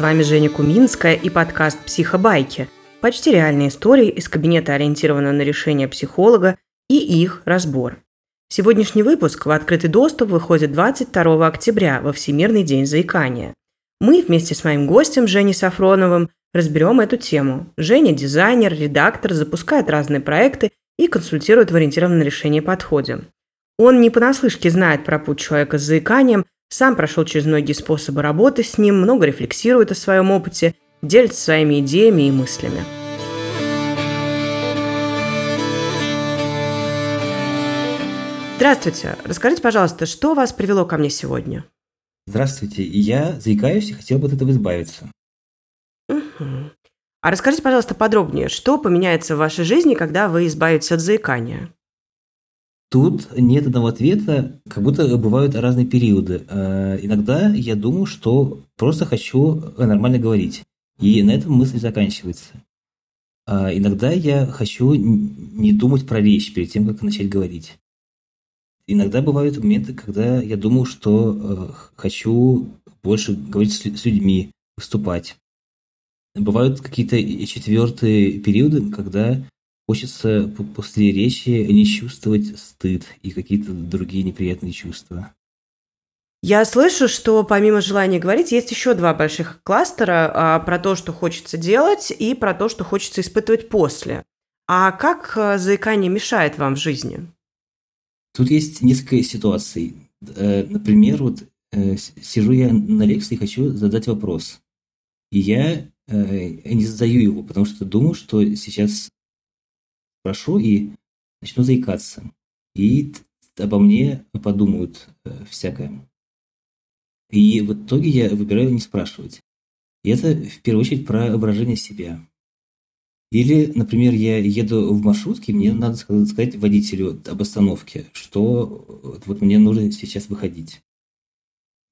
С вами Женя Куминская и подкаст «Психобайки». Почти реальные истории из кабинета, ориентированного на решение психолога и их разбор. Сегодняшний выпуск в открытый доступ выходит 22 октября во Всемирный день заикания. Мы вместе с моим гостем Женей Сафроновым разберем эту тему. Женя – дизайнер, редактор, запускает разные проекты и консультирует в ориентированном решение подходе. Он не понаслышке знает про путь человека с заиканием, сам прошел через многие способы работы с ним, много рефлексирует о своем опыте, делится своими идеями и мыслями. Здравствуйте. Расскажите, пожалуйста, что вас привело ко мне сегодня? Здравствуйте. Я заикаюсь и хотел бы от этого избавиться. Угу. А расскажите, пожалуйста, подробнее, что поменяется в вашей жизни, когда вы избавитесь от заикания? Тут нет одного ответа, как будто бывают разные периоды. Э, иногда я думаю, что просто хочу нормально говорить, и на этом мысль заканчивается. А иногда я хочу не думать про речь перед тем, как начать говорить. Иногда бывают моменты, когда я думаю, что э, хочу больше говорить с людьми, выступать. Бывают какие-то четвертые периоды, когда хочется после речи не чувствовать стыд и какие-то другие неприятные чувства. Я слышу, что помимо желания говорить, есть еще два больших кластера а, про то, что хочется делать, и про то, что хочется испытывать после. А как а, заикание мешает вам в жизни? Тут есть несколько ситуаций. Э, например, вот э, сижу я на лекции и хочу задать вопрос. И я э, не задаю его, потому что думаю, что сейчас спрошу и начну заикаться. И обо мне подумают всякое. И в итоге я выбираю не спрашивать. И это в первую очередь про выражение себя. Или, например, я еду в маршрутке, мне надо сказать водителю об остановке, что вот мне нужно сейчас выходить.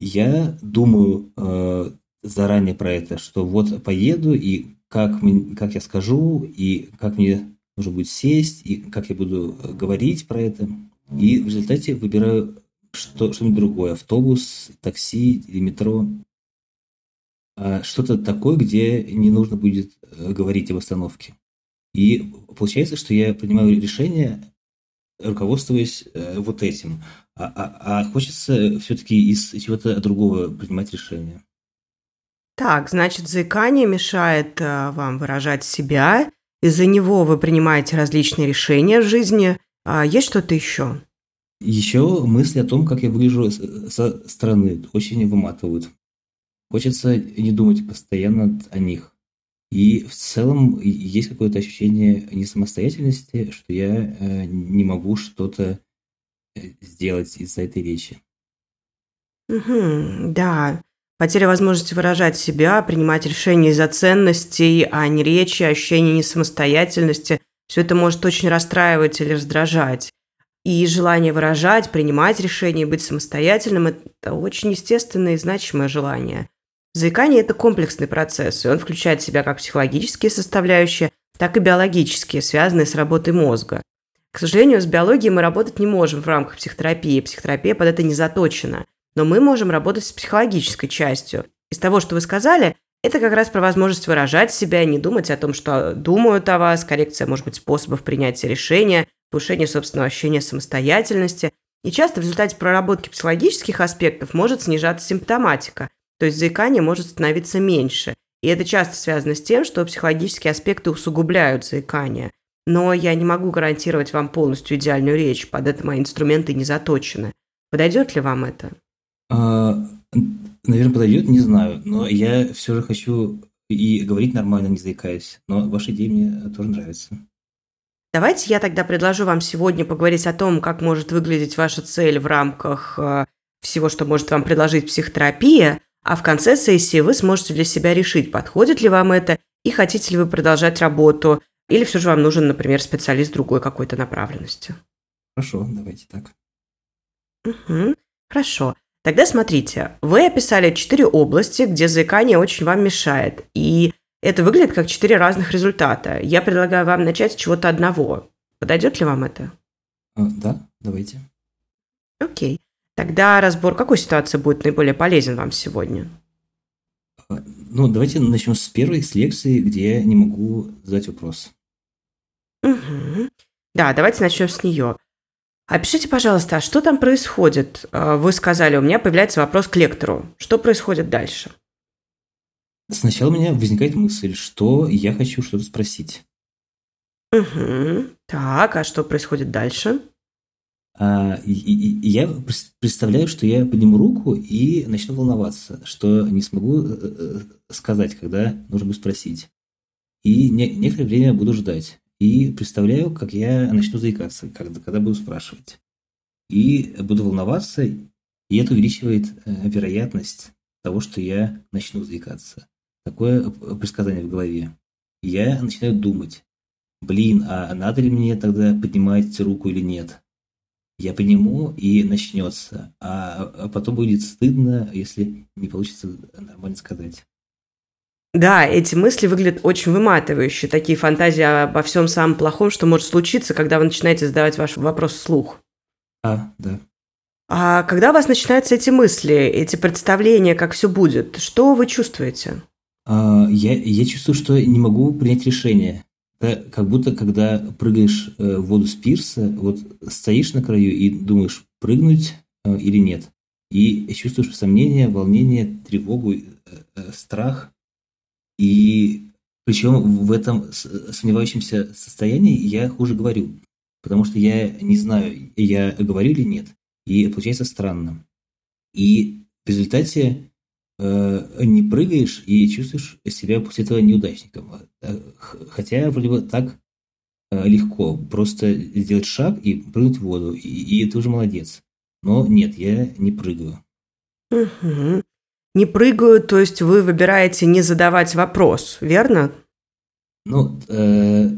Я думаю э, заранее про это, что вот поеду, и как, как я скажу, и как мне нужно будет сесть, и как я буду говорить про это. И в результате выбираю что, что-нибудь другое. Автобус, такси или метро. А, что-то такое, где не нужно будет э, говорить об остановке. И получается, что я принимаю решение, руководствуясь э, вот этим. А, а, а хочется все-таки из чего-то другого принимать решение. Так, значит, заикание мешает э, вам выражать себя. Из-за него вы принимаете различные решения в жизни. А есть что-то еще? Еще мысли о том, как я выгляжу со стороны, очень выматывают. Хочется не думать постоянно о них. И в целом есть какое-то ощущение несамостоятельности, что я э, не могу что-то э, сделать из-за этой речи. Угу, да. Потеря возможности выражать себя, принимать решения из-за ценностей, а не речи, ощущение несамостоятельности – все это может очень расстраивать или раздражать. И желание выражать, принимать решения, быть самостоятельным – это очень естественное и значимое желание. Заикание – это комплексный процесс, и он включает в себя как психологические составляющие, так и биологические, связанные с работой мозга. К сожалению, с биологией мы работать не можем в рамках психотерапии, психотерапия под это не заточена. Но мы можем работать с психологической частью. Из того, что вы сказали, это как раз про возможность выражать себя, не думать о том, что думают о вас, коррекция, может быть, способов принятия решения, повышение собственного ощущения самостоятельности. И часто в результате проработки психологических аспектов может снижаться симптоматика, то есть заикание может становиться меньше. И это часто связано с тем, что психологические аспекты усугубляют заикание. Но я не могу гарантировать вам полностью идеальную речь, под это мои инструменты не заточены. Подойдет ли вам это? А, наверное, подойдет, не знаю. Но я все же хочу и говорить нормально, не заикаясь. Но ваша идея мне тоже нравится. Давайте я тогда предложу вам сегодня поговорить о том, как может выглядеть ваша цель в рамках э, всего, что может вам предложить психотерапия, а в конце сессии вы сможете для себя решить, подходит ли вам это и хотите ли вы продолжать работу, или все же вам нужен, например, специалист другой какой-то направленности. Хорошо, давайте так. Угу, хорошо. Тогда смотрите, вы описали четыре области, где заикание очень вам мешает, и это выглядит как четыре разных результата. Я предлагаю вам начать с чего-то одного. Подойдет ли вам это? А, да, давайте. Окей. Тогда разбор какой ситуации будет наиболее полезен вам сегодня? Ну, давайте начнем с первой, с лекции, где я не могу задать вопрос. Угу. Да, давайте начнем с нее. Опишите, пожалуйста, а что там происходит? А, вы сказали, у меня появляется вопрос к лектору. Что происходит дальше? Сначала у меня возникает мысль, что я хочу что-то спросить. Угу. Так, а что происходит дальше? А, и, и, я представляю, что я подниму руку и начну волноваться, что не смогу э, э, сказать, когда нужно будет спросить. И не, некоторое время буду ждать. И представляю, как я начну заикаться, когда, когда буду спрашивать. И буду волноваться, и это увеличивает э, вероятность того, что я начну заикаться. Такое предсказание в голове. Я начинаю думать, блин, а надо ли мне тогда поднимать руку или нет? Я подниму и начнется, а, а потом будет стыдно, если не получится нормально сказать. Да, эти мысли выглядят очень выматывающе. Такие фантазии обо всем самом плохом, что может случиться, когда вы начинаете задавать ваш вопрос вслух. А, да. А когда у вас начинаются эти мысли, эти представления, как все будет, что вы чувствуете? А, я, я чувствую, что не могу принять решение. Это как будто, когда прыгаешь э, в воду с пирса, вот стоишь на краю и думаешь, прыгнуть э, или нет. И чувствуешь сомнение, волнение, тревогу, э, страх. И причем в этом сомневающемся состоянии я хуже говорю, потому что я не знаю, я говорю или нет. И получается странно. И в результате э, не прыгаешь и чувствуешь себя после этого неудачником. Э, хотя вроде бы так э, легко просто сделать шаг и прыгнуть в воду, и, и ты уже молодец. Но нет, я не прыгаю. Угу не прыгают, то есть вы выбираете не задавать вопрос, верно? Ну, э,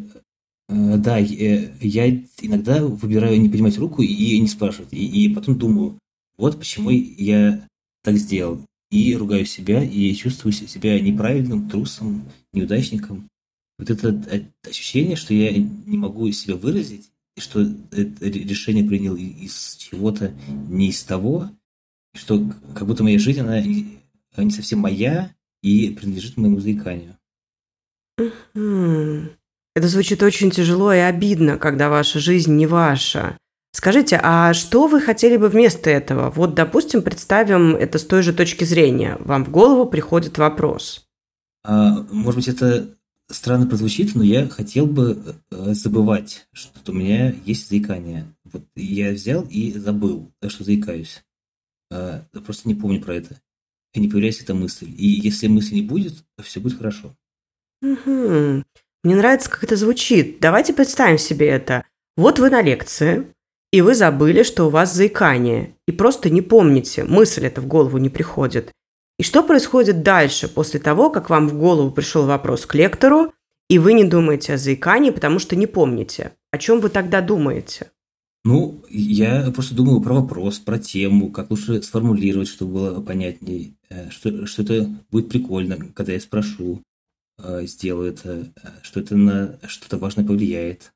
э, да, я иногда выбираю не поднимать руку и не спрашивать. И, и потом думаю, вот почему я так сделал. И ругаю себя, и чувствую себя неправильным, трусом, неудачником. Вот это ощущение, что я не могу себя выразить, и что это решение принял из чего-то не из того, что как будто моя жизнь, она не совсем моя и принадлежит моему заиканию. Это звучит очень тяжело и обидно, когда ваша жизнь не ваша. Скажите, а что вы хотели бы вместо этого? Вот, допустим, представим это с той же точки зрения. Вам в голову приходит вопрос. А, может быть, это странно прозвучит, но я хотел бы э, забывать, что у меня есть заикание. Вот я взял и забыл, что заикаюсь. А, просто не помню про это и не появляется эта мысль. И если мысли не будет, то все будет хорошо. Угу. Мне нравится, как это звучит. Давайте представим себе это. Вот вы на лекции, и вы забыли, что у вас заикание, и просто не помните, мысль эта в голову не приходит. И что происходит дальше, после того, как вам в голову пришел вопрос к лектору, и вы не думаете о заикании, потому что не помните? О чем вы тогда думаете? Ну, я просто думаю про вопрос, про тему, как лучше сформулировать, чтобы было понятнее, э, что, что это будет прикольно, когда я спрошу, э, сделаю это, что это на что-то важное повлияет.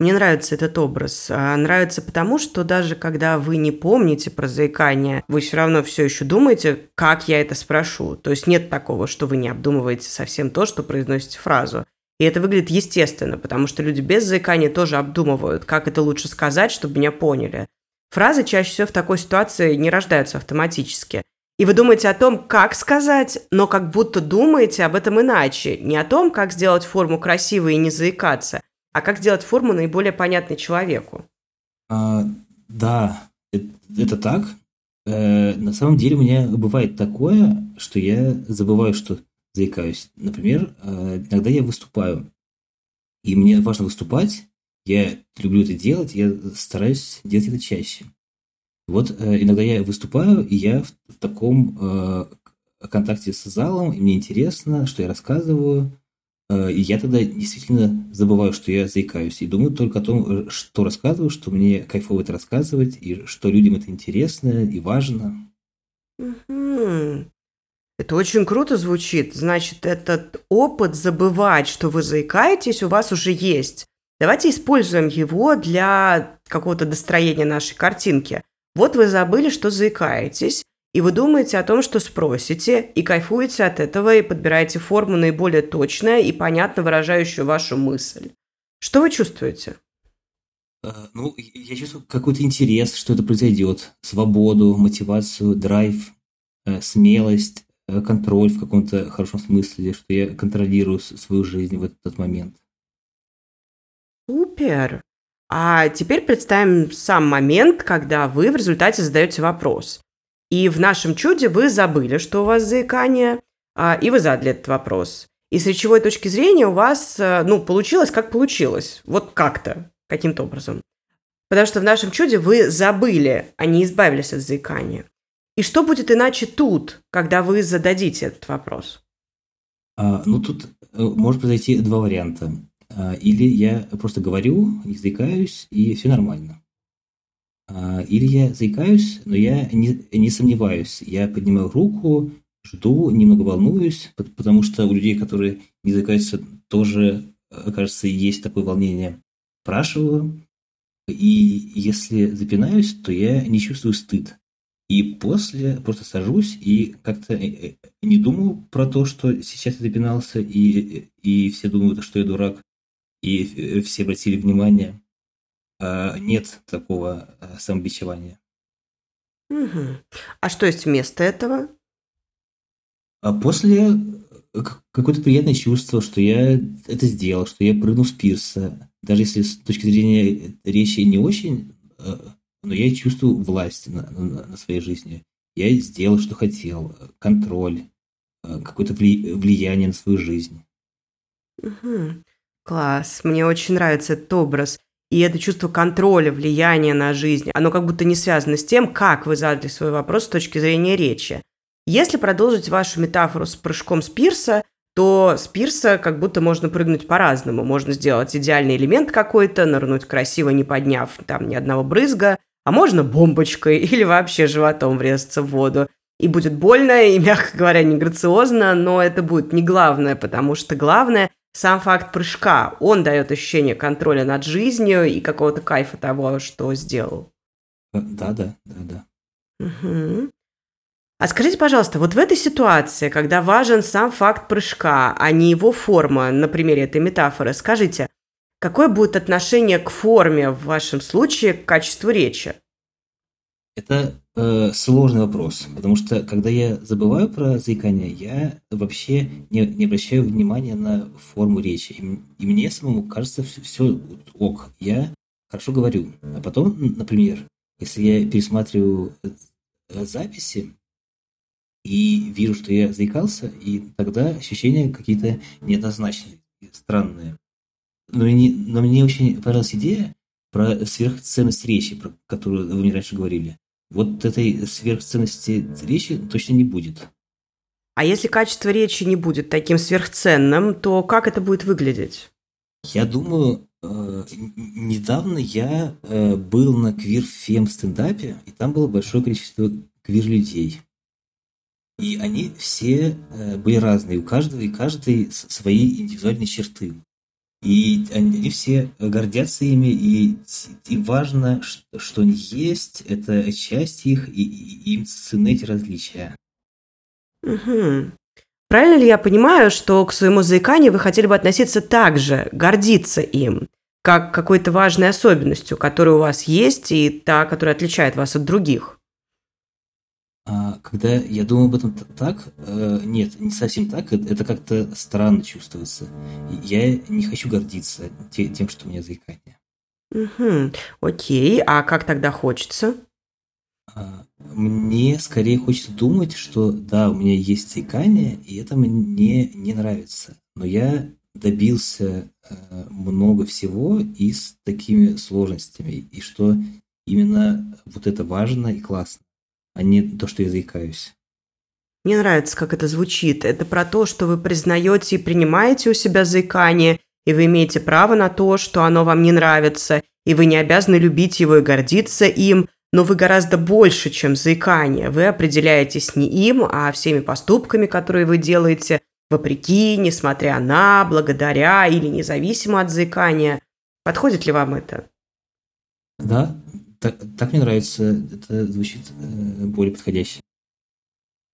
Мне нравится этот образ. А нравится потому, что даже когда вы не помните про заикание, вы все равно все еще думаете, как я это спрошу. То есть нет такого, что вы не обдумываете совсем то, что произносите фразу. И это выглядит естественно, потому что люди без заикания тоже обдумывают, как это лучше сказать, чтобы меня поняли. Фразы чаще всего в такой ситуации не рождаются автоматически. И вы думаете о том, как сказать, но как будто думаете об этом иначе. Не о том, как сделать форму красивой и не заикаться, а как сделать форму наиболее понятной человеку. А, да, это, это так. Э, на самом деле у меня бывает такое, что я забываю, что заикаюсь. Например, э, иногда я выступаю, и мне важно выступать, я люблю это делать, я стараюсь делать это чаще. Вот э, иногда я выступаю, и я в, таком э, контакте с залом, и мне интересно, что я рассказываю, и я тогда действительно забываю, что я заикаюсь, и думаю только о том, что рассказываю, что мне кайфово это рассказывать, и что людям это интересно и важно. Угу. Это очень круто звучит. Значит, этот опыт забывать, что вы заикаетесь, у вас уже есть. Давайте используем его для какого-то достроения нашей картинки. Вот вы забыли, что заикаетесь, и вы думаете о том, что спросите, и кайфуете от этого, и подбираете форму наиболее точная и понятно выражающую вашу мысль. Что вы чувствуете? А, ну, я чувствую какой-то интерес, что это произойдет, свободу, мотивацию, драйв, э, смелость, контроль в каком-то хорошем смысле, что я контролирую свою жизнь в этот момент. Супер! А теперь представим сам момент, когда вы в результате задаете вопрос. И в нашем чуде вы забыли, что у вас заикание, а, и вы задали этот вопрос. И с речевой точки зрения у вас, э, ну, получилось, как получилось. Вот как-то, каким-то образом. Потому что в нашем чуде вы забыли, а не избавились от заикания. И что будет иначе тут, когда вы зададите этот вопрос? А, ну, тут э, может произойти два варианта. А, или я просто говорю, не заикаюсь, и все нормально. А, или я заикаюсь, но я не, не сомневаюсь. Я поднимаю руку, жду, немного волнуюсь, потому что у людей, которые не заикаются, тоже, кажется, есть такое волнение. Спрашиваю, и если запинаюсь, то я не чувствую стыд. И после просто сажусь и как-то э, э, не думаю про то, что сейчас я запинался, и, и все думают, что я дурак, и э, все обратили внимание. А, нет такого а, самобичевания. Угу. А что есть вместо этого? А после э, какое-то приятное чувство, что я это сделал, что я прыгнул с пирса. Даже если с точки зрения речи не очень, э, но я чувствую власть на, на, на своей жизни. Я сделал, что хотел. Контроль, какое-то влияние на свою жизнь. Угу. Класс. Мне очень нравится этот образ. И это чувство контроля, влияния на жизнь, оно как будто не связано с тем, как вы задали свой вопрос с точки зрения речи. Если продолжить вашу метафору с прыжком с пирса, то с пирса как будто можно прыгнуть по-разному. Можно сделать идеальный элемент какой-то, нырнуть красиво, не подняв там ни одного брызга, а можно бомбочкой или вообще животом врезаться в воду. И будет больно, и, мягко говоря, не грациозно, но это будет не главное, потому что главное сам факт прыжка, он дает ощущение контроля над жизнью и какого-то кайфа того, что сделал. Да, да, да, да. Угу. А скажите, пожалуйста, вот в этой ситуации, когда важен сам факт прыжка, а не его форма, на примере этой метафоры, скажите, какое будет отношение к форме в вашем случае к качеству речи? Это э, сложный вопрос, потому что когда я забываю про заикание, я вообще не, не обращаю внимания на форму речи. И, и мне самому кажется все, все ок. Я хорошо говорю. А потом, например, если я пересматриваю э, записи и вижу, что я заикался, и тогда ощущения какие-то неоднозначные, странные. Но, мне, но мне очень понравилась идея про сверхценность речи, про которую вы мне раньше говорили вот этой сверхценности речи точно не будет. А если качество речи не будет таким сверхценным, то как это будет выглядеть? Я думаю, э, недавно я э, был на квир-фем стендапе, и там было большое количество квир-людей. И они все э, были разные, у каждого и каждой свои индивидуальные черты. И они все гордятся ими, и им важно, что они есть, это часть их, и им цены эти различия. Угу. Правильно ли я понимаю, что к своему заиканию вы хотели бы относиться так же, гордиться им, как какой-то важной особенностью, которая у вас есть, и та, которая отличает вас от других? А, когда я думаю об этом так, э, нет, не совсем так, это как-то странно чувствуется. Я не хочу гордиться тем, что у меня заикание. Угу, окей, а как тогда хочется? А, мне скорее хочется думать, что да, у меня есть заикание, и это мне не нравится. Но я добился э, много всего и с такими сложностями, и что именно вот это важно и классно а не то, что я заикаюсь. Мне нравится, как это звучит. Это про то, что вы признаете и принимаете у себя заикание, и вы имеете право на то, что оно вам не нравится, и вы не обязаны любить его и гордиться им, но вы гораздо больше, чем заикание. Вы определяетесь не им, а всеми поступками, которые вы делаете, вопреки, несмотря на, благодаря или независимо от заикания. Подходит ли вам это? Да, так, так мне нравится, это звучит э, более подходяще.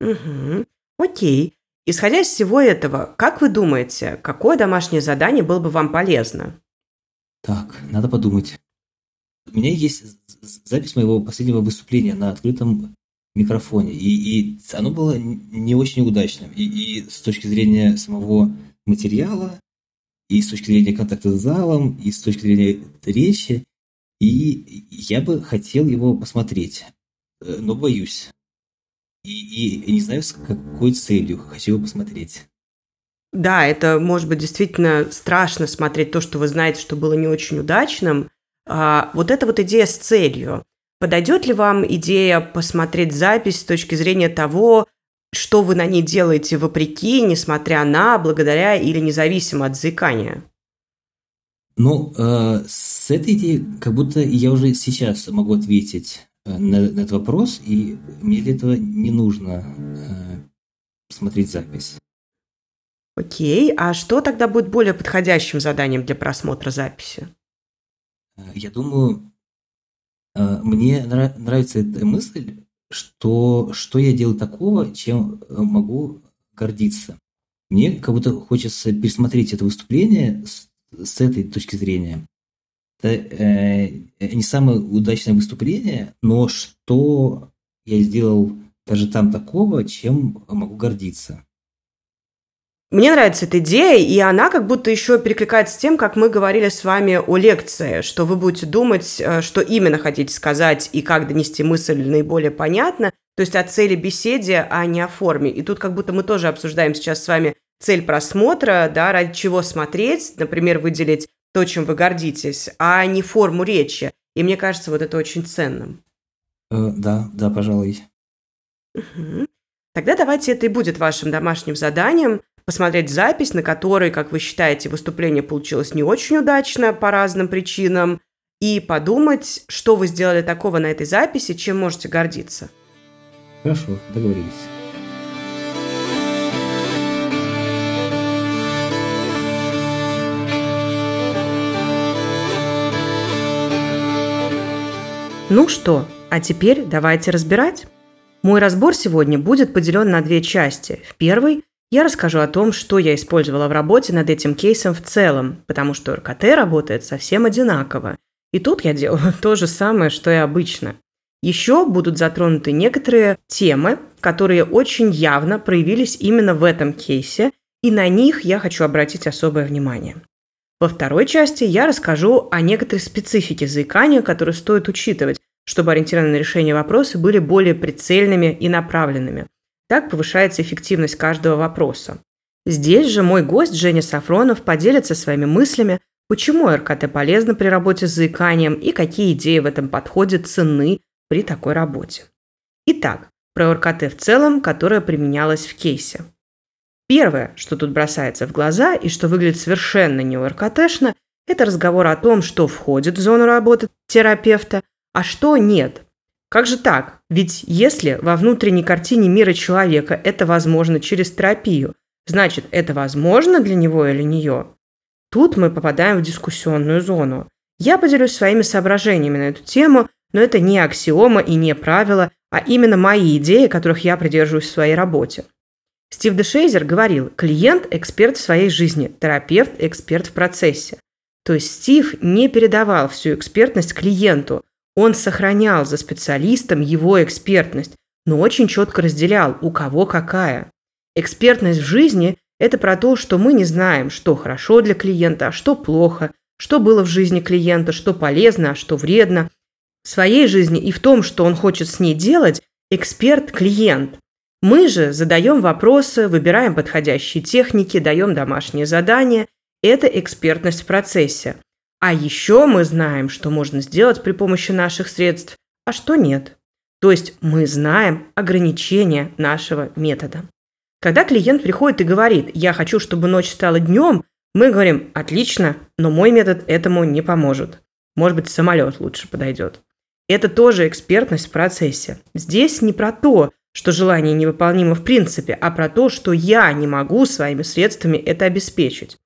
Угу. Окей. Исходя из всего этого, как вы думаете, какое домашнее задание было бы вам полезно? Так, надо подумать. У меня есть запись моего последнего выступления на открытом микрофоне, и, и оно было не очень удачным. И, и с точки зрения самого материала, и с точки зрения контакта с залом, и с точки зрения речи, и я бы хотел его посмотреть, э, но боюсь. И, и не знаю, с какой целью хочу его посмотреть. Да, это может быть действительно страшно смотреть то, что вы знаете, что было не очень удачным. А, вот эта вот идея с целью. Подойдет ли вам идея посмотреть запись с точки зрения того, что вы на ней делаете вопреки, несмотря на, благодаря или независимо от заикания? Ну, э, с этой идеей как будто я уже сейчас могу ответить э, на, на этот вопрос, и мне для этого не нужно э, смотреть запись. Окей, а что тогда будет более подходящим заданием для просмотра записи? Э, я думаю, э, мне нравится эта мысль, что, что я делаю такого, чем э, могу гордиться. Мне как будто хочется пересмотреть это выступление с, с этой точки зрения. Это э, не самое удачное выступление, но что я сделал даже там такого, чем могу гордиться. Мне нравится эта идея, и она как будто еще перекликается с тем, как мы говорили с вами о лекции, что вы будете думать, э, что именно хотите сказать и как донести мысль наиболее понятно, то есть о цели беседе, а не о форме. И тут как будто мы тоже обсуждаем сейчас с вами цель просмотра, да, ради чего смотреть, например, выделить то, чем вы гордитесь, а не форму речи. И мне кажется, вот это очень ценным. Э, да, да, пожалуй. Угу. Тогда давайте это и будет вашим домашним заданием посмотреть запись, на которой, как вы считаете, выступление получилось не очень удачно по разным причинам, и подумать, что вы сделали такого на этой записи, чем можете гордиться. Хорошо, договорились. Ну что, а теперь давайте разбирать. Мой разбор сегодня будет поделен на две части. В первой я расскажу о том, что я использовала в работе над этим кейсом в целом, потому что РКТ работает совсем одинаково. И тут я делаю то же самое, что и обычно. Еще будут затронуты некоторые темы, которые очень явно проявились именно в этом кейсе, и на них я хочу обратить особое внимание. Во второй части я расскажу о некоторой специфике заикания, которую стоит учитывать, чтобы ориентированные решения вопроса были более прицельными и направленными – так повышается эффективность каждого вопроса. Здесь же мой гость Женя Сафронов поделится своими мыслями, почему РКТ полезно при работе с заиканием и какие идеи в этом подходе ценны при такой работе. Итак, про РКТ в целом, которая применялась в кейсе. Первое, что тут бросается в глаза и что выглядит совершенно не РКТшно, это разговор о том, что входит в зону работы терапевта, а что нет, как же так? Ведь если во внутренней картине мира человека это возможно через терапию, значит, это возможно для него или нее? Тут мы попадаем в дискуссионную зону. Я поделюсь своими соображениями на эту тему, но это не аксиома и не правило, а именно мои идеи, которых я придерживаюсь в своей работе. Стив Дешейзер говорил, клиент – эксперт в своей жизни, терапевт – эксперт в процессе. То есть Стив не передавал всю экспертность клиенту, он сохранял за специалистом его экспертность, но очень четко разделял, у кого какая. Экспертность в жизни – это про то, что мы не знаем, что хорошо для клиента, а что плохо, что было в жизни клиента, что полезно, а что вредно. В своей жизни и в том, что он хочет с ней делать, эксперт – клиент. Мы же задаем вопросы, выбираем подходящие техники, даем домашние задания. Это экспертность в процессе. А еще мы знаем, что можно сделать при помощи наших средств, а что нет. То есть мы знаем ограничения нашего метода. Когда клиент приходит и говорит, я хочу, чтобы ночь стала днем, мы говорим, отлично, но мой метод этому не поможет. Может быть, самолет лучше подойдет. Это тоже экспертность в процессе. Здесь не про то, что желание невыполнимо в принципе, а про то, что я не могу своими средствами это обеспечить.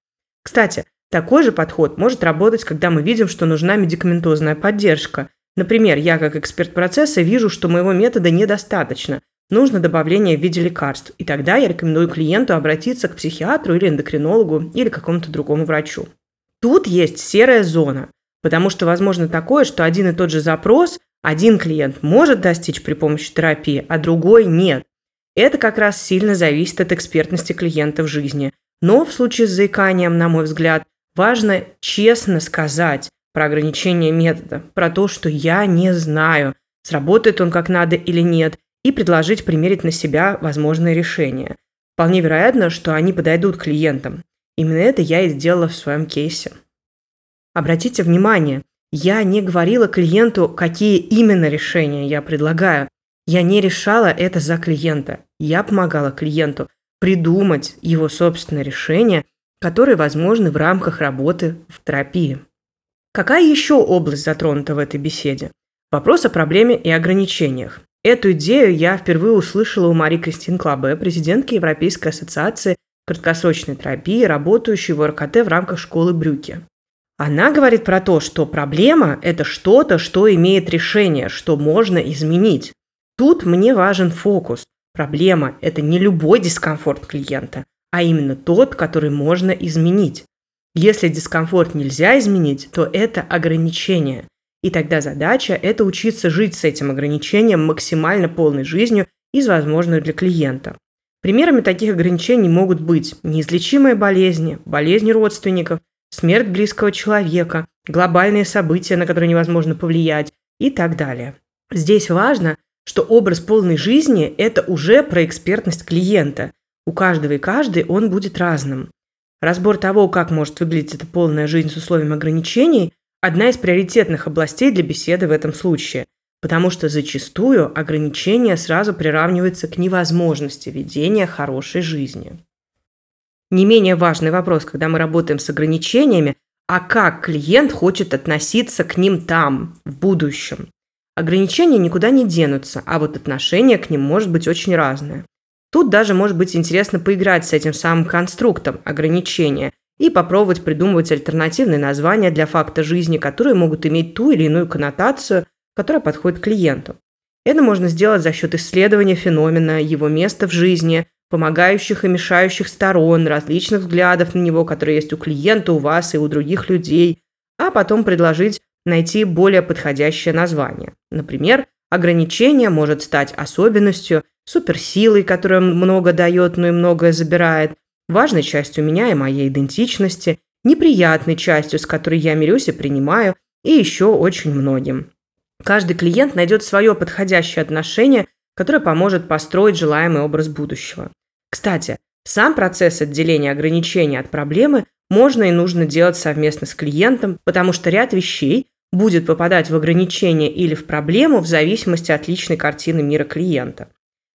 Кстати, такой же подход может работать, когда мы видим, что нужна медикаментозная поддержка. Например, я как эксперт процесса вижу, что моего метода недостаточно, нужно добавление в виде лекарств. И тогда я рекомендую клиенту обратиться к психиатру или эндокринологу или какому-то другому врачу. Тут есть серая зона, потому что возможно такое, что один и тот же запрос один клиент может достичь при помощи терапии, а другой нет. Это как раз сильно зависит от экспертности клиента в жизни. Но в случае с заиканием, на мой взгляд, важно честно сказать про ограничение метода, про то, что я не знаю, сработает он как надо или нет, и предложить примерить на себя возможные решения. Вполне вероятно, что они подойдут клиентам. Именно это я и сделала в своем кейсе. Обратите внимание, я не говорила клиенту, какие именно решения я предлагаю. Я не решала это за клиента. Я помогала клиенту придумать его собственное решение, которые возможны в рамках работы в терапии. Какая еще область затронута в этой беседе? Вопрос о проблеме и ограничениях. Эту идею я впервые услышала у Мари Кристин Клабе, президентки Европейской ассоциации краткосрочной терапии, работающей в РКТ в рамках школы Брюки. Она говорит про то, что проблема – это что-то, что имеет решение, что можно изменить. Тут мне важен фокус. Проблема – это не любой дискомфорт клиента, а именно тот, который можно изменить. Если дискомфорт нельзя изменить, то это ограничение. И тогда задача – это учиться жить с этим ограничением максимально полной жизнью из возможных для клиента. Примерами таких ограничений могут быть неизлечимые болезни, болезни родственников, смерть близкого человека, глобальные события, на которые невозможно повлиять и так далее. Здесь важно, что образ полной жизни – это уже про экспертность клиента. У каждого и каждой он будет разным. Разбор того, как может выглядеть эта полная жизнь с условием ограничений – одна из приоритетных областей для беседы в этом случае, потому что зачастую ограничения сразу приравниваются к невозможности ведения хорошей жизни. Не менее важный вопрос, когда мы работаем с ограничениями, а как клиент хочет относиться к ним там, в будущем. Ограничения никуда не денутся, а вот отношение к ним может быть очень разное. Тут даже может быть интересно поиграть с этим самым конструктом ограничения и попробовать придумывать альтернативные названия для факта жизни, которые могут иметь ту или иную коннотацию, которая подходит клиенту. Это можно сделать за счет исследования феномена, его места в жизни, помогающих и мешающих сторон, различных взглядов на него, которые есть у клиента, у вас и у других людей, а потом предложить найти более подходящее название. Например, ограничение может стать особенностью, суперсилой, которая много дает, но и многое забирает, важной частью меня и моей идентичности, неприятной частью, с которой я мирюсь и принимаю, и еще очень многим. Каждый клиент найдет свое подходящее отношение, которое поможет построить желаемый образ будущего. Кстати, сам процесс отделения ограничений от проблемы можно и нужно делать совместно с клиентом, потому что ряд вещей будет попадать в ограничение или в проблему в зависимости от личной картины мира клиента.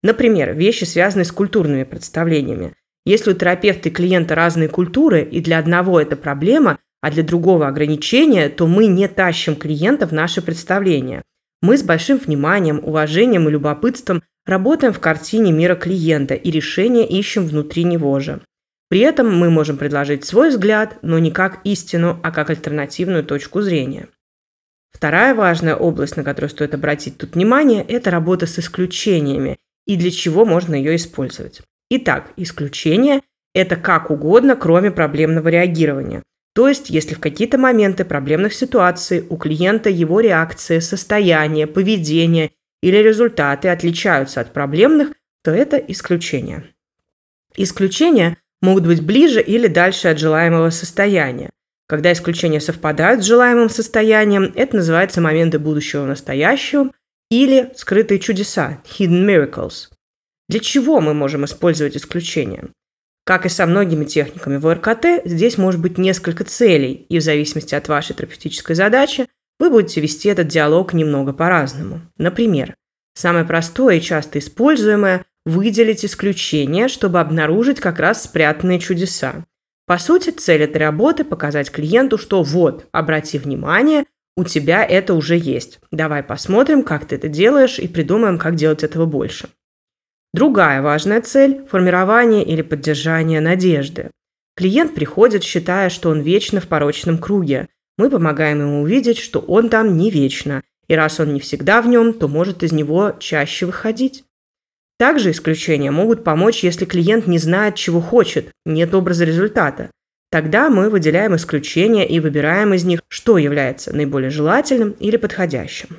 Например, вещи, связанные с культурными представлениями. Если у терапевта и клиента разные культуры, и для одного это проблема, а для другого ограничение, то мы не тащим клиента в наше представление. Мы с большим вниманием, уважением и любопытством работаем в картине мира клиента и решения ищем внутри него же. При этом мы можем предложить свой взгляд, но не как истину, а как альтернативную точку зрения. Вторая важная область, на которую стоит обратить тут внимание, это работа с исключениями и для чего можно ее использовать. Итак, исключение – это как угодно, кроме проблемного реагирования. То есть, если в какие-то моменты проблемных ситуаций у клиента его реакции, состояние, поведение или результаты отличаются от проблемных, то это исключение. Исключения могут быть ближе или дальше от желаемого состояния. Когда исключения совпадают с желаемым состоянием, это называется моменты будущего в настоящем или скрытые чудеса – hidden miracles. Для чего мы можем использовать исключения? Как и со многими техниками в РКТ, здесь может быть несколько целей, и в зависимости от вашей терапевтической задачи вы будете вести этот диалог немного по-разному. Например, самое простое и часто используемое – выделить исключения, чтобы обнаружить как раз спрятанные чудеса. По сути, цель этой работы – показать клиенту, что вот, обрати внимание, у тебя это уже есть. Давай посмотрим, как ты это делаешь, и придумаем, как делать этого больше. Другая важная цель – формирование или поддержание надежды. Клиент приходит, считая, что он вечно в порочном круге. Мы помогаем ему увидеть, что он там не вечно, и раз он не всегда в нем, то может из него чаще выходить. Также исключения могут помочь, если клиент не знает, чего хочет, нет образа результата. Тогда мы выделяем исключения и выбираем из них, что является наиболее желательным или подходящим.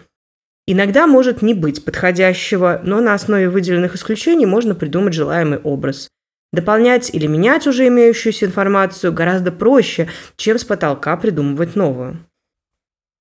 Иногда может не быть подходящего, но на основе выделенных исключений можно придумать желаемый образ. Дополнять или менять уже имеющуюся информацию гораздо проще, чем с потолка придумывать новую.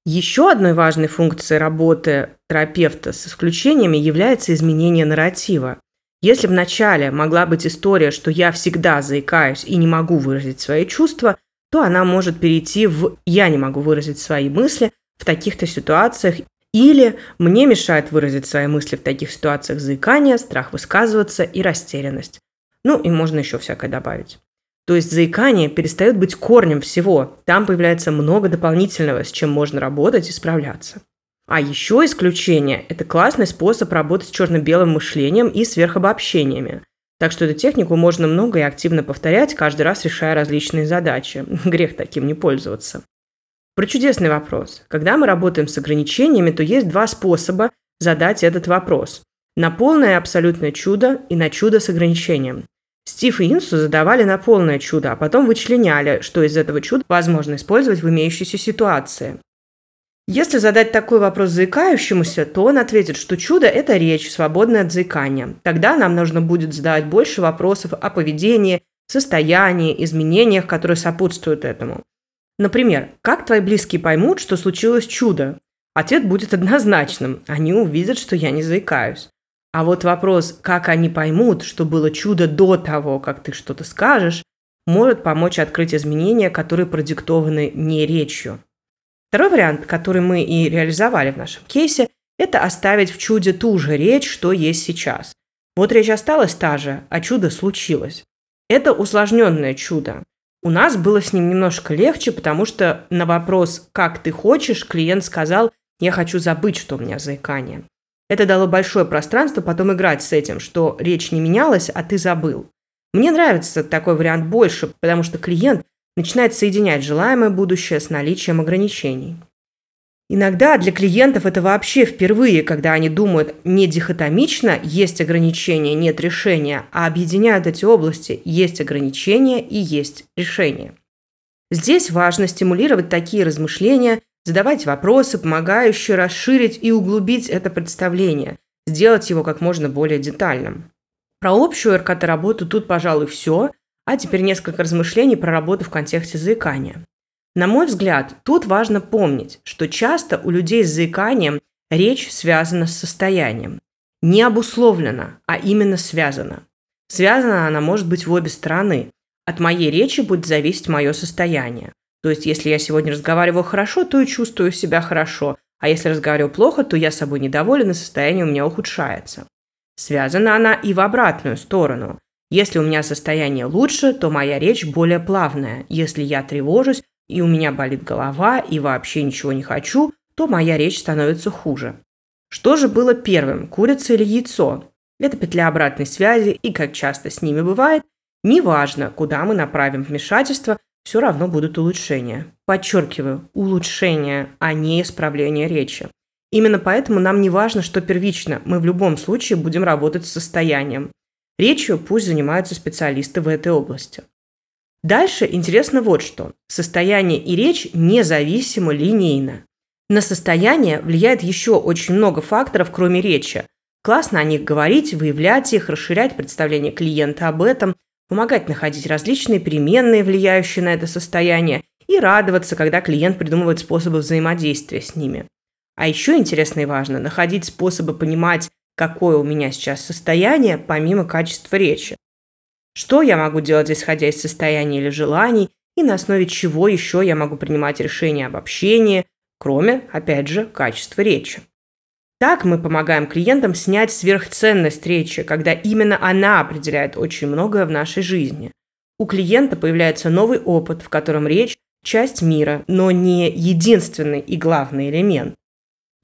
Еще одной важной функцией работы терапевта с исключениями является изменение нарратива. Если вначале могла быть история, что я всегда заикаюсь и не могу выразить свои чувства, то она может перейти в «я не могу выразить свои мысли» в таких-то ситуациях или «мне мешает выразить свои мысли в таких ситуациях заикание, страх высказываться и растерянность». Ну и можно еще всякое добавить. То есть заикание перестает быть корнем всего. Там появляется много дополнительного, с чем можно работать и справляться. А еще исключение – это классный способ работать с черно-белым мышлением и сверхобобщениями. Так что эту технику можно много и активно повторять, каждый раз решая различные задачи. Грех таким не пользоваться. Про чудесный вопрос. Когда мы работаем с ограничениями, то есть два способа задать этот вопрос. На полное абсолютное чудо и на чудо с ограничением. Стив и Инсу задавали на полное чудо, а потом вычленяли, что из этого чуда возможно использовать в имеющейся ситуации. Если задать такой вопрос заикающемуся, то он ответит, что чудо – это речь, свободная от заикания. Тогда нам нужно будет задавать больше вопросов о поведении, состоянии, изменениях, которые сопутствуют этому – Например, как твои близкие поймут, что случилось чудо? Ответ будет однозначным. Они увидят, что я не заикаюсь. А вот вопрос, как они поймут, что было чудо до того, как ты что-то скажешь, может помочь открыть изменения, которые продиктованы не речью. Второй вариант, который мы и реализовали в нашем кейсе, это оставить в чуде ту же речь, что есть сейчас. Вот речь осталась та же, а чудо случилось. Это усложненное чудо. У нас было с ним немножко легче, потому что на вопрос «как ты хочешь?» клиент сказал «я хочу забыть, что у меня заикание». Это дало большое пространство потом играть с этим, что речь не менялась, а ты забыл. Мне нравится такой вариант больше, потому что клиент начинает соединять желаемое будущее с наличием ограничений. Иногда для клиентов это вообще впервые, когда они думают не дихотомично «есть ограничения, нет решения», а объединяют эти области «есть ограничения и есть решение». Здесь важно стимулировать такие размышления, задавать вопросы, помогающие расширить и углубить это представление, сделать его как можно более детальным. Про общую РКТ-работу тут, пожалуй, все, а теперь несколько размышлений про работу в контексте заикания. На мой взгляд, тут важно помнить, что часто у людей с заиканием речь связана с состоянием. Не обусловлена, а именно связана. Связана она может быть в обе стороны. От моей речи будет зависеть мое состояние. То есть, если я сегодня разговариваю хорошо, то и чувствую себя хорошо, а если разговариваю плохо, то я собой недоволен, и состояние у меня ухудшается. Связана она и в обратную сторону. Если у меня состояние лучше, то моя речь более плавная. Если я тревожусь, и у меня болит голова, и вообще ничего не хочу, то моя речь становится хуже. Что же было первым, курица или яйцо? Это петля обратной связи, и, как часто с ними бывает, неважно, куда мы направим вмешательство, все равно будут улучшения. Подчеркиваю, улучшения, а не исправление речи. Именно поэтому нам не важно, что первично, мы в любом случае будем работать с состоянием. Речью пусть занимаются специалисты в этой области. Дальше интересно вот что. Состояние и речь независимо линейно. На состояние влияет еще очень много факторов, кроме речи. Классно о них говорить, выявлять их, расширять представление клиента об этом, помогать находить различные переменные, влияющие на это состояние, и радоваться, когда клиент придумывает способы взаимодействия с ними. А еще интересно и важно находить способы понимать, какое у меня сейчас состояние, помимо качества речи. Что я могу делать, исходя из состояния или желаний, и на основе чего еще я могу принимать решения об общении, кроме, опять же, качества речи. Так мы помогаем клиентам снять сверхценность речи, когда именно она определяет очень многое в нашей жизни. У клиента появляется новый опыт, в котором речь – часть мира, но не единственный и главный элемент.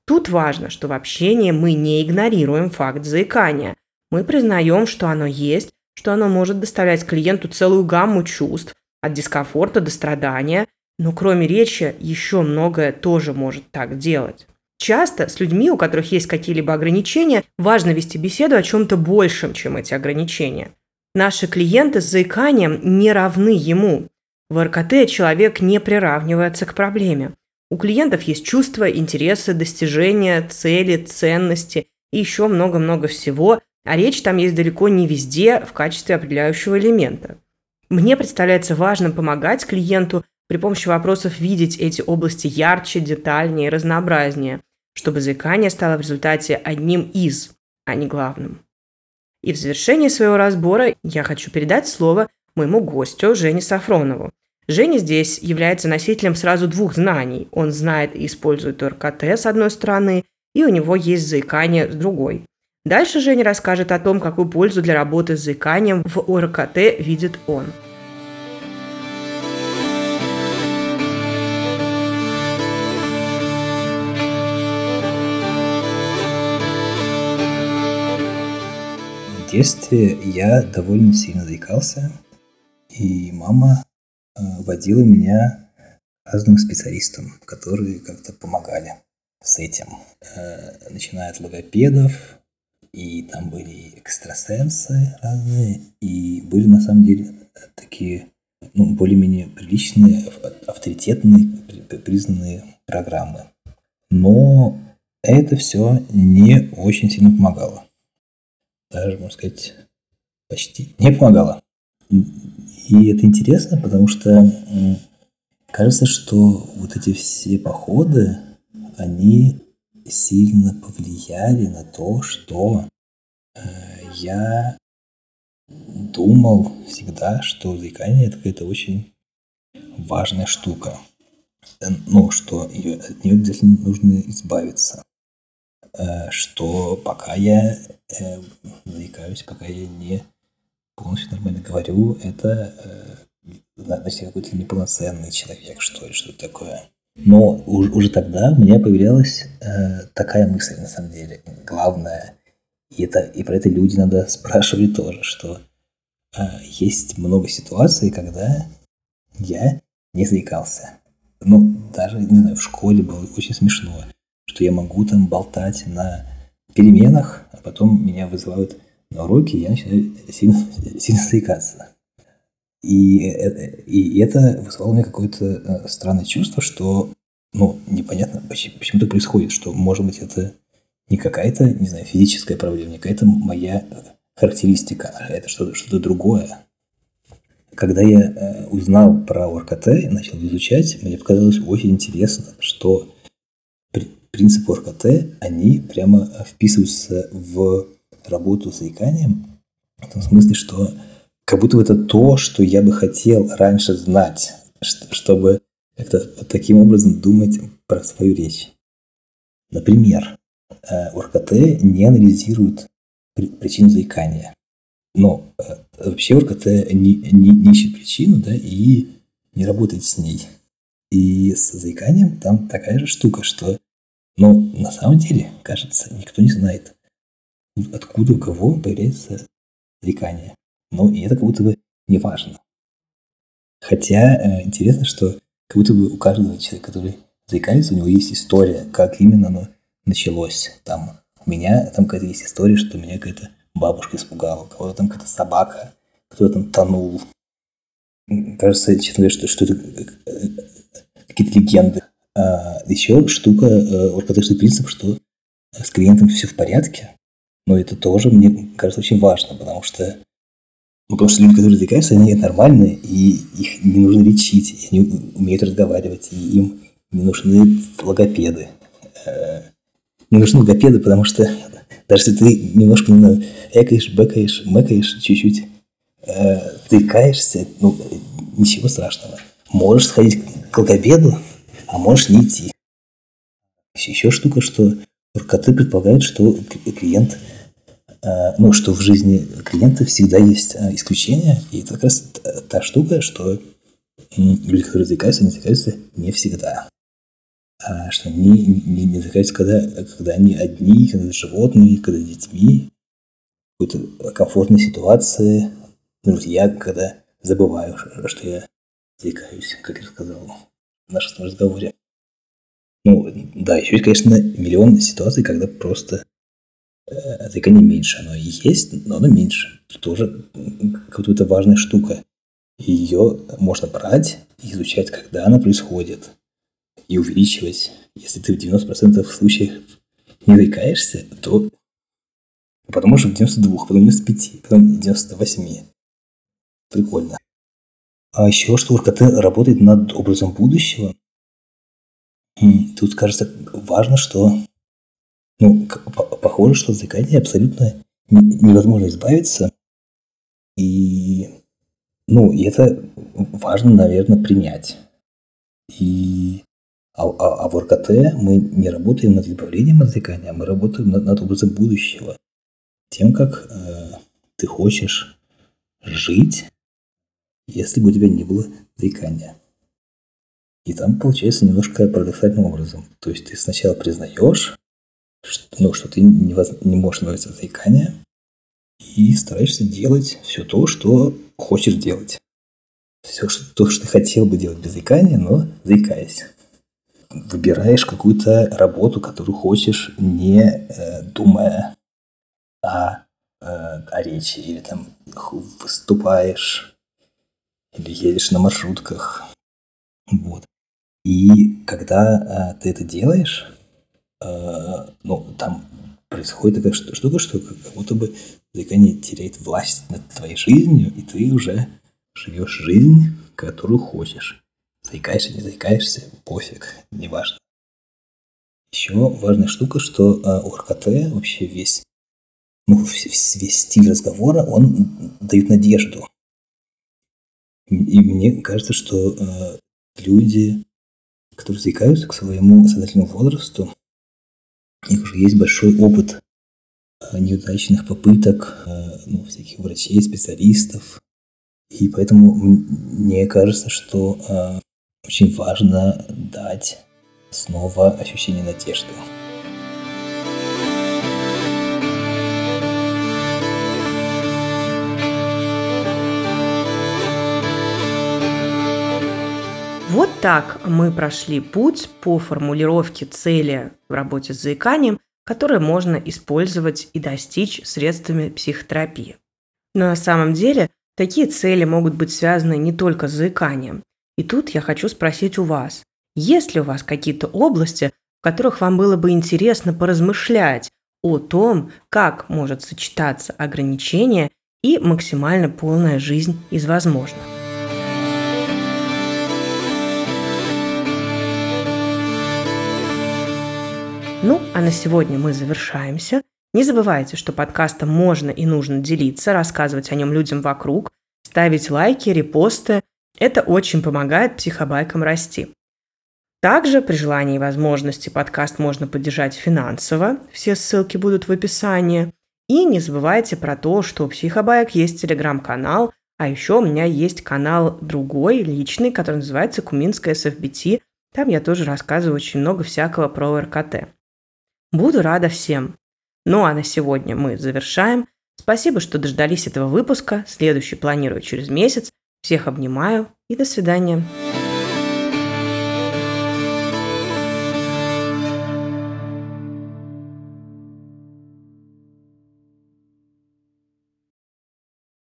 Тут важно, что в общении мы не игнорируем факт заикания. Мы признаем, что оно есть, что оно может доставлять клиенту целую гамму чувств, от дискомфорта до страдания, но кроме речи еще многое тоже может так делать. Часто с людьми, у которых есть какие-либо ограничения, важно вести беседу о чем-то большем, чем эти ограничения. Наши клиенты с заиканием не равны ему. В РКТ человек не приравнивается к проблеме. У клиентов есть чувства, интересы, достижения, цели, ценности и еще много-много всего, а речь там есть далеко не везде в качестве определяющего элемента. Мне представляется важным помогать клиенту при помощи вопросов видеть эти области ярче, детальнее, разнообразнее, чтобы заикание стало в результате одним из, а не главным. И в завершении своего разбора я хочу передать слово моему гостю Жене Сафронову. Женя здесь является носителем сразу двух знаний. Он знает и использует РКТ с одной стороны, и у него есть заикание с другой. Дальше Женя расскажет о том, какую пользу для работы с заиканием в ОРКТ видит он. Детстве я довольно сильно заикался, и мама э, водила меня разным специалистам, которые как-то помогали с этим. Э, начиная от логопедов, и там были экстрасенсы разные, и были на самом деле такие ну, более-менее приличные, авторитетные, признанные программы. Но это все не очень сильно помогало. Даже, можно сказать, почти не помогало. И это интересно, потому что кажется, что вот эти все походы, они сильно повлияли на то, что э, я думал всегда, что заикание это какая-то очень важная штука. Ну, что ее, от нее обязательно нужно избавиться. Э, что пока я э, заикаюсь, пока я не полностью нормально говорю, это э, значит, я какой-то неполноценный человек, что ли, что-то такое. Но уже тогда у меня появлялась э, такая мысль, на самом деле, главная, и, это, и про это люди надо спрашивать тоже, что э, есть много ситуаций, когда я не заикался. Ну, даже, не знаю, в школе было очень смешно, что я могу там болтать на переменах, а потом меня вызывают на уроки, я начинаю сильно, сильно заикаться. И, э, и это вызвало у меня какое-то э, странное чувство, что, ну, непонятно, почему, почему так происходит, что, может быть, это не какая-то, не знаю, физическая проблема, не какая-то моя характеристика, а это что-то что другое. Когда я э, узнал про ОРКТ и начал изучать, мне показалось очень интересно, что принципы ОРКТ, они прямо вписываются в работу с заиканием, в том смысле, что как будто бы это то, что я бы хотел раньше знать, чтобы как-то таким образом думать про свою речь. Например, э, ОРКТ не анализирует причину заикания. Но э, вообще ОРКТ не, не, не ищет причину да, и не работает с ней. И с заиканием там такая же штука, что ну, на самом деле, кажется, никто не знает, откуда у кого появляется заикание. Ну, и это как будто бы не важно. Хотя э, интересно, что как будто бы у каждого человека, который заикается, у него есть история, как именно оно началось. Там у меня там какая-то есть история, что меня какая-то бабушка испугала, у кого-то там какая-то собака, кто-то там тонул. Кажется, честно говоря, что, что это э, э, какие-то легенды. А еще штука, э, принцип, что с клиентом все в порядке. Но это тоже, мне кажется, очень важно, потому что ну, потому что люди, которые заикаются, они нормальные, и их не нужно лечить, и они умеют разговаривать, и им не нужны логопеды. Э, не нужны логопеды, потому что даже если ты немножко, не знаю, экаешь, бэкаешь, мэкаешь чуть-чуть, э, заикаешься, ну, ничего страшного. Можешь сходить к логопеду, а можешь не идти. Еще штука, что РКТ предполагает, что клиент – Э, ну, что в жизни клиента всегда есть э, исключения, и это как раз та штука, что люди, которые затыкаются, они затыкаются не всегда. А что они не, не затыкаются, когда, когда они одни, когда с животными, когда детьми, в какой-то комфортной ситуации. Ну, вот я когда забываю, что я затыкаюсь, как я сказал в нашем разговоре. Ну, да, еще есть, конечно, миллион ситуаций, когда просто э, заикание меньше. Оно и есть, но оно меньше. Это тоже какая-то важная штука. Ее можно брать и изучать, когда она происходит, и увеличивать. Если ты в 90% случаев не заикаешься, то потом уже в 92, потом в 95, потом в 98. Прикольно. А еще что РКТ работает над образом будущего. Тут кажется важно, что ну, похоже, что от заикания абсолютно невозможно избавиться. И, ну, и это важно, наверное, принять. И, а, а, а в РКТ мы не работаем над избавлением от а мы работаем над, над образом будущего. Тем, как э, ты хочешь жить, если бы у тебя не было заикания. И там получается немножко парадоксальным образом. То есть ты сначала признаешь, что, ну, что ты не, воз, не можешь избавиться от заикания, и стараешься делать все то, что хочешь делать. Все что, то, что ты хотел бы делать без заикания, но заикаясь. Выбираешь какую-то работу, которую хочешь, не э, думая о, э, о речи, или там выступаешь, или едешь на маршрутках. Вот. И когда э, ты это делаешь, э, ну, там происходит такая штука, что как будто бы заикание теряет власть над твоей жизнью, и ты уже живешь жизнь, которую хочешь. Заикаешься, не заикаешься, пофиг, неважно. Еще важная штука, что э, у РКТ вообще весь, ну, весь, весь стиль разговора, он дает надежду. И мне кажется, что э, люди которые заикаются к своему сознательному возрасту. У них уже есть большой опыт э, неудачных попыток э, ну, всяких врачей, специалистов. И поэтому мне кажется, что э, очень важно дать снова ощущение надежды. Вот так мы прошли путь по формулировке цели в работе с заиканием, которые можно использовать и достичь средствами психотерапии. Но на самом деле такие цели могут быть связаны не только с заиканием. И тут я хочу спросить у вас, есть ли у вас какие-то области, в которых вам было бы интересно поразмышлять о том, как может сочетаться ограничение и максимально полная жизнь из возможных. Ну, а на сегодня мы завершаемся. Не забывайте, что подкастом можно и нужно делиться, рассказывать о нем людям вокруг, ставить лайки, репосты. Это очень помогает психобайкам расти. Также при желании и возможности подкаст можно поддержать финансово. Все ссылки будут в описании. И не забывайте про то, что у Психобайк есть телеграм-канал, а еще у меня есть канал другой, личный, который называется Куминская СФБТ. Там я тоже рассказываю очень много всякого про РКТ. Буду рада всем. Ну а на сегодня мы завершаем. Спасибо, что дождались этого выпуска. Следующий планирую через месяц. Всех обнимаю и до свидания.